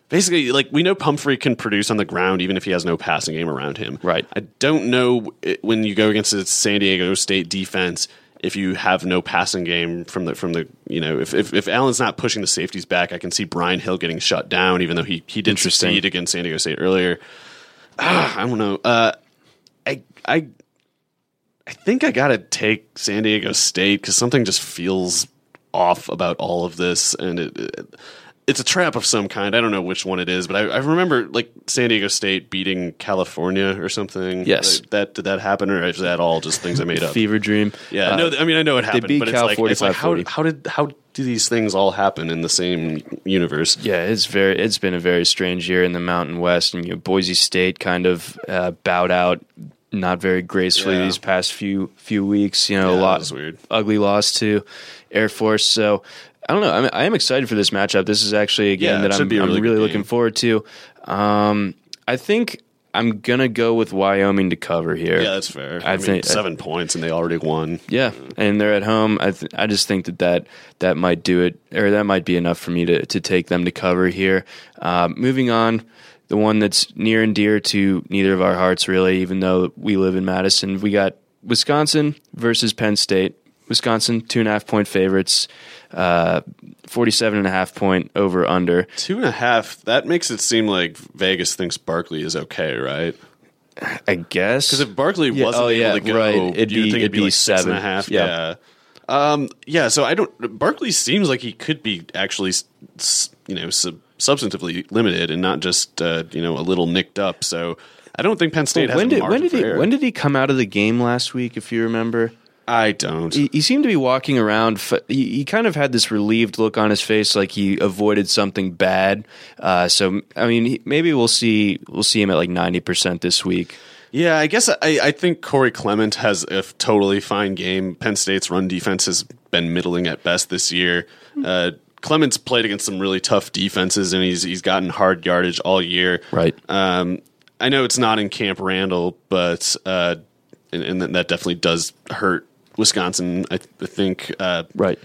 basically like we know Pumphrey can produce on the ground even if he has no passing game around him. Right. I don't know when you go against the San Diego State defense if you have no passing game from the from the you know if, if if Allen's not pushing the safeties back, I can see Brian Hill getting shut down, even though he he did succeed against San Diego State earlier. Ah, I don't know. Uh, I I I think I got to take San Diego State because something just feels off about all of this, and it, it, it's a trap of some kind. I don't know which one it is, but I, I remember like San Diego State beating California or something. Yes. Like, that did that happen, or is that all just things I made up? Fever dream. Yeah, Uh, no, I mean I know it happened, beat but it's Cal like, it's like how 45-40. how did how do these things all happen in the same universe? Yeah, it's very. It's been a very strange year in the Mountain West, and you know, Boise State kind of uh, bowed out, not very gracefully Yeah. these past few few weeks. You know, Yeah, a lot was weird. ugly loss to Air Force. So I don't know. I'm, I am excited for this matchup. This is actually a game Yeah, that I'm, a I'm really really looking forward to. Um, I think I'm gonna go with Wyoming to cover here. Yeah, that's fair. I I, mean, think- seven points and they already won. Yeah, and they're at home. I th- I just think that, that that might do it, or that might be enough for me to to take them to cover here. Um, moving on, the one that's near and dear to neither of our hearts, really, even though we live in Madison. We got Wisconsin versus Penn State. Wisconsin two and a half point favorites, uh, 47 and a half point over under. Two and a half. That makes it seem like Vegas thinks Barkley is okay, right? I guess Because if Barkley Yeah, wasn't oh, able yeah, to go, right. it'd It'd be- think it'd be like six and a seven. half. Yeah. Yeah. Um, yeah. So I don't. Barkley seems like he could be actually, you know, sub- substantively limited and not just uh, you know a little nicked up. So I don't think Penn State has when a did when did he error. when did he come out of the game last week? If you remember. I don't. he, he seemed to be walking around. f- He, he kind of had this relieved look on his face, like he avoided something bad. Uh, so, I mean, he, maybe we'll see we'll see him at like ninety percent this week. Yeah, I guess I, I think Corey Clement has a totally fine game. Penn State's run defense has been middling at best this year. Uh, Clement's played against some really tough defenses, and he's he's gotten hard yardage all year. Right. Um, I know it's not in Camp Randall, but uh, and, and that definitely does hurt Wisconsin. I, th- I think. Uh, Right.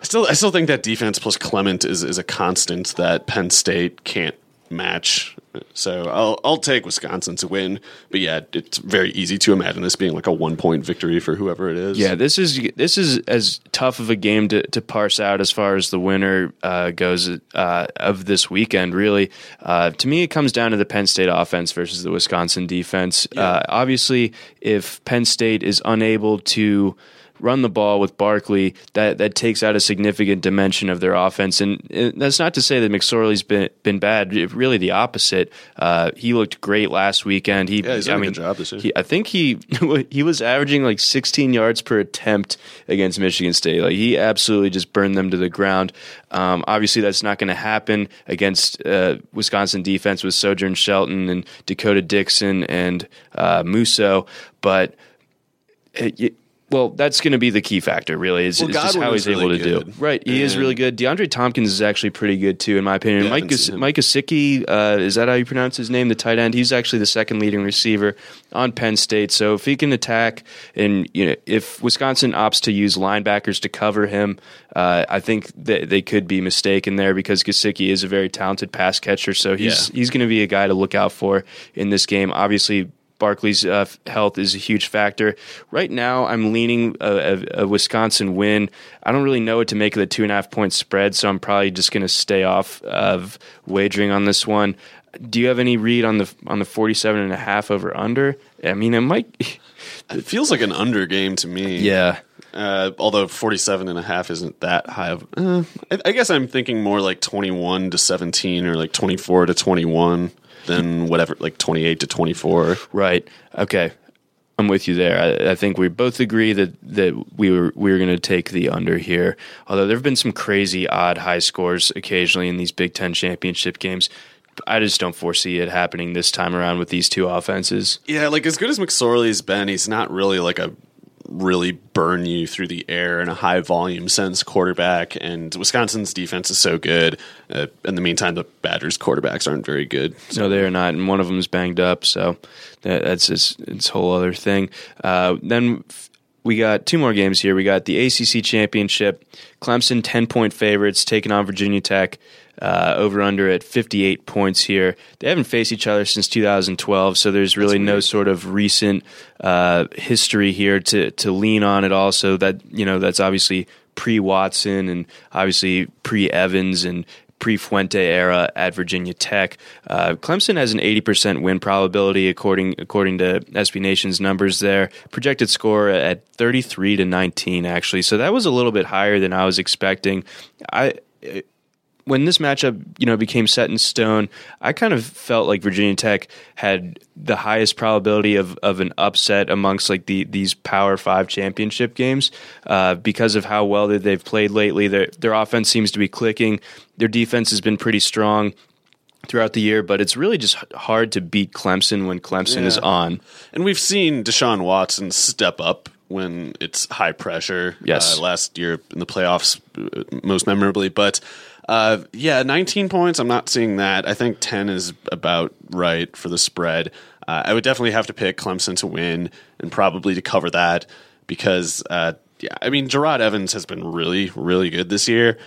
I still, I still think that defense plus Clement is is a constant that Penn State can't match. So I'll I'll take Wisconsin to win, but yeah, it's very easy to imagine this being like a one point victory for whoever it is. Yeah, this is this is as tough of a game to, to parse out as far as the winner uh, goes uh, of this weekend. Really, uh, to me, it comes down to the Penn State offense versus the Wisconsin defense. Uh, obviously, if Penn State is unable to run the ball with Barkley, that that takes out a significant dimension of their offense. And uh, that's not to say that McSorley's been been bad. Really, the opposite. Uh, he looked great last weekend. He, Yeah, he's I done a mean, good job this year. he- I think he [LAUGHS] he was averaging like 16 yards per attempt against Michigan State. Like he absolutely just burned them to the ground. Um, obviously, that's not going to happen against uh, Wisconsin defense with Sojourn Shelton and D'Cota Dixon and uh, Musso, but. It, it- well, that's going to be the key factor, really, is, Well, is just how he's able to do good. it. Right, he is really good. DeAndre Thompkins is actually pretty good too, in my opinion. Yeah, Mike Gas- Mike Gesicki, uh, is that how you pronounce his name? The tight end. He's actually the second leading receiver on Penn State. So if he can attack, and you know, if Wisconsin opts to use linebackers to cover him, uh, I think that they could be mistaken there because Gesicki is a very talented pass catcher. So he's Yeah. he's going to be a guy to look out for in this game. Obviously. Barkley's uh, health is a huge factor. Right now, I'm leaning a, a, a Wisconsin win. I don't really know what to make of the two and a half point spread, so I'm probably just going to stay off of wagering on this one. Do you have any read on the on the 47 and a half over under? I mean, it might. [LAUGHS] it feels like an under game to me. Yeah. Uh, although 47 and a half isn't that high of uh, I, I guess I'm thinking more like 21 to 17 or like 24 to 21 than whatever like 28 to 24 Right. Okay. I'm with you there. I, I think we both agree that, that we were we were going to take the under here. Although there have been some crazy odd high scores occasionally in these Big Ten championship games. I just don't foresee it happening this time around with these two offenses. yeah like as good as mcsorley's been he's not really like a really burn you through the air in a high volume sense quarterback and wisconsin's defense is so good uh, in the meantime the badgers quarterbacks aren't very good No, they are not, and one of them is banged up, so that, that's its, its whole other thing. Uh, then we got two more games here. We got the ACC championship, Clemson ten point favorites taking on Virginia Tech. Uh, over under at 58 points here. They haven't faced each other since 2012, so there's really no sort of recent uh, history here to to lean on at all. So that you know that's obviously pre Watson and obviously pre Evans and pre Fuente era at Virginia Tech. Uh, Clemson has an 80% win probability according according to SB Nation's numbers there. Projected score at 33 to 19 actually. So that was a little bit higher than I was expecting. I when this matchup, you know, became set in stone, I kind of felt like Virginia Tech had the highest probability of, of an upset amongst like the these Power Five championship games uh, because of how well that they've played lately. Their their offense seems to be clicking. Their defense has been pretty strong throughout the year, but it's really just hard to beat Clemson when Clemson yeah. is on. And we've seen Deshaun Watson step up when it's high pressure. Yes, uh, last year in the playoffs, uh, most memorably, but. Uh, yeah, 19 points. I'm not seeing that. I think 10 is about right for the spread. Uh, I would definitely have to pick Clemson to win and probably to cover that because, uh, yeah, I mean, Jerod Evans has been really, really good this year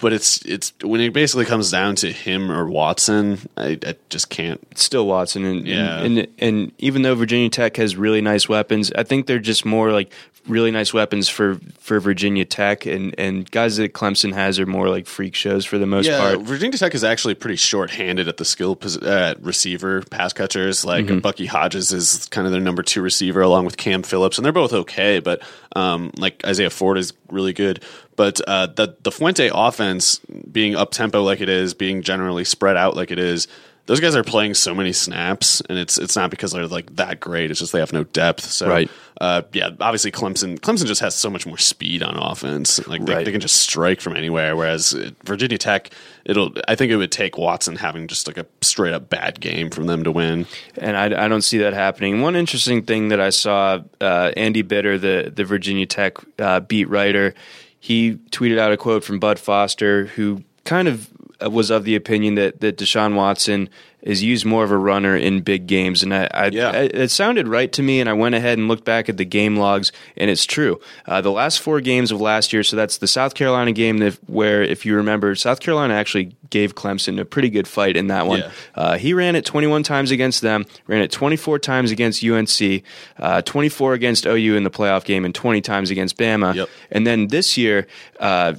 but it's it's when it basically comes down to him or Watson, I, I just can't. It's still Watson, and, yeah. and, and and even though Virginia Tech has really nice weapons, I think they're just more like really nice weapons for for Virginia Tech, and and guys that Clemson has are more like freak shows for the most yeah, part. Virginia Tech is actually pretty short handed at the skill uh, receiver pass catchers. Like mm-hmm. Bucky Hodges is kind of their number two receiver, along with Cam Phillips, and they're both okay, but um, like Isaiah Ford is really good. But uh, the the Fuente offense being up tempo like it is, being generally spread out like it is, those guys are playing so many snaps, and it's it's not because they're like that great. It's just they have no depth. So right. uh, yeah, obviously Clemson Clemson just has so much more speed on offense. Like they, right. they can just strike from anywhere. Whereas Virginia Tech, it'll I think it would take Watson having just like a straight up bad game from them to win. And I, I don't see that happening. One interesting thing that I saw, uh, Andy Bitter, the the Virginia Tech uh, beat writer, he tweeted out a quote from Bud Foster, who kind of was of the opinion that that Deshaun Watson is used more of a runner in big games, and I, I, yeah. I, it sounded right to me. And I went ahead and looked back at the game logs, and it's true. Uh, the last four games of last year, so that's the South Carolina game that, where, if you remember, South Carolina actually gave Clemson a pretty good fight in that one. Yeah. Uh, he ran it 21 times against them, ran it 24 times against UNC, uh, 24 against OU in the playoff game, and 20 times against Bama. Yep. And then this year, uh,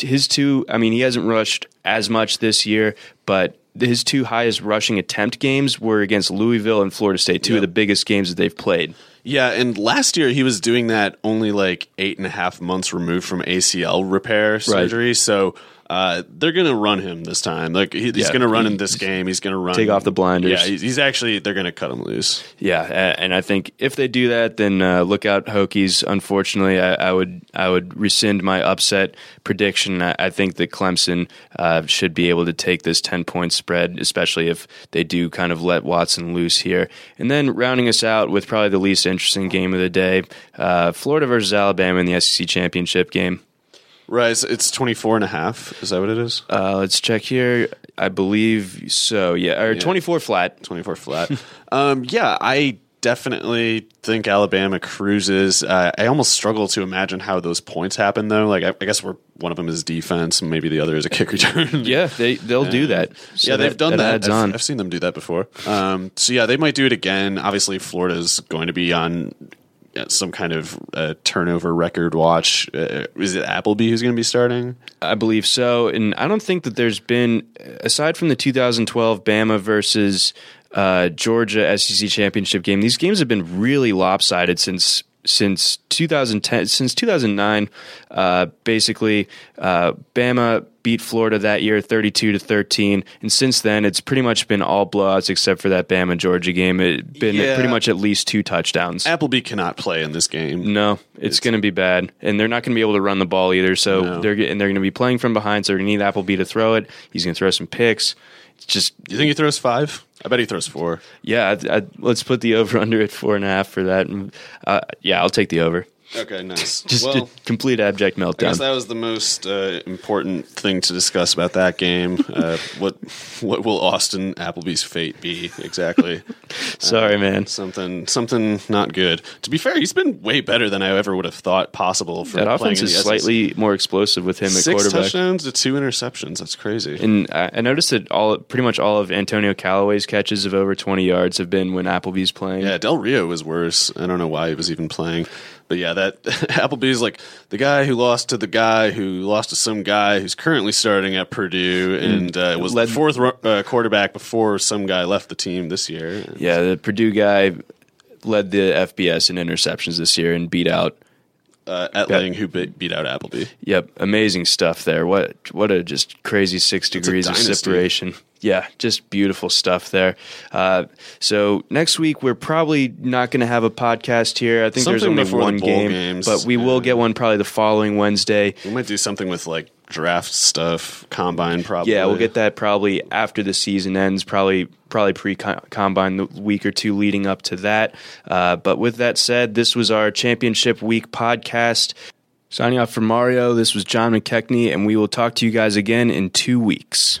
his two, I mean, he hasn't rushed as much this year, but his two highest rushing attempt games were against Louisville and Florida State, two yep. of the biggest games that they've played. Yeah, and last year he was doing that only like eight and a half months removed from ACL repair surgery. Right. So uh, they're going to run him this time. Like he, he's Yeah, going to run he- in this game. He's going to run. Take off the blinders. Yeah, he's, he's actually. They're going to cut him loose. Yeah, and I think if they do that, then uh, look out, Hokies. Unfortunately, I, I would I would rescind my upset prediction. I, I think that Clemson uh, should be able to take this ten point spread, especially if they do kind of let Watson loose here. And then rounding us out with probably the least interesting game of the day, uh, Florida versus Alabama in the SEC championship game. Right. It's, it's 24 and a half. Is that what it is? Uh, let's check here. I believe so. Yeah, or Yeah. twenty four flat. 24 flat. [LAUGHS] um, yeah, I definitely think Alabama cruises. Uh, I almost struggle to imagine how those points happen, though. Like, I, I guess we're, one of them is defense, and maybe the other is a kick return. [LAUGHS] Yeah, they they'll do that. So yeah, they've done that. adds I've, on. I've seen them do that before. Um, so yeah, they might do it again. Obviously, Florida's going to be on some kind of uh, turnover record watch. Uh, is it Appleby who's going to be starting? I believe so, and I don't think that there's been aside from the 2012 Bama versus uh, Georgia SEC championship game. These games have been really lopsided since since 2010 since 2009. Uh, basically, uh, Bama beat Florida that year 32 to 13, and since then it's pretty much been all blowouts except for that Bama Georgia game. It's been Yeah. pretty much at least two touchdowns. Appleby cannot play in this game. No, it's, going to be bad, and they're not going to be able to run the ball either. So No. they're and they're going to be playing from behind. So they're going to need Appleby to throw it. He's going to throw some picks. Just You think he throws five? I bet he throws four. yeah. I, I, let's put the over under at four and a half for that. Uh, yeah, I'll take the over. Okay, nice. Just well, a complete abject I guess meltdown. that was the most uh, important thing to discuss about that game. Uh, [LAUGHS] what what will Austin Appleby's fate be exactly? [LAUGHS] Sorry, man. Something something not good. To be fair, he's been way better than I ever would have thought possible. For That offense is slightly more explosive with him at six quarterback. touchdowns to two interceptions. That's crazy. And I I noticed that all pretty much all of Antonio Callaway's catches of over 20 yards have been when Appleby's playing. yeah, Del Rio was worse. I don't know why he was even playing. But yeah, that [LAUGHS] Appleby's like the guy who lost to the guy who lost to some guy who's currently starting at Purdue and uh, was Led- fourth uh, quarterback before some guy left the team this year. Yeah, the Purdue guy led the FBS in interceptions this year and beat out. Uh, at Lang, who beat, beat out Appleby. Yep, amazing stuff there. What what a just crazy six degrees of separation. Yeah, just beautiful stuff there. Uh, so next week we're probably not going to have a podcast here. I think there's only before the one game, games. but we will get one probably the following Wednesday. We might do something with like draft stuff, combine probably. Yeah, we'll get that probably after the season ends, probably probably pre combine the week or two leading up to that. Uh, but with that said, this was our championship week podcast. Signing off for Mario, this was John McKechnie, and we will talk to you guys again in two weeks.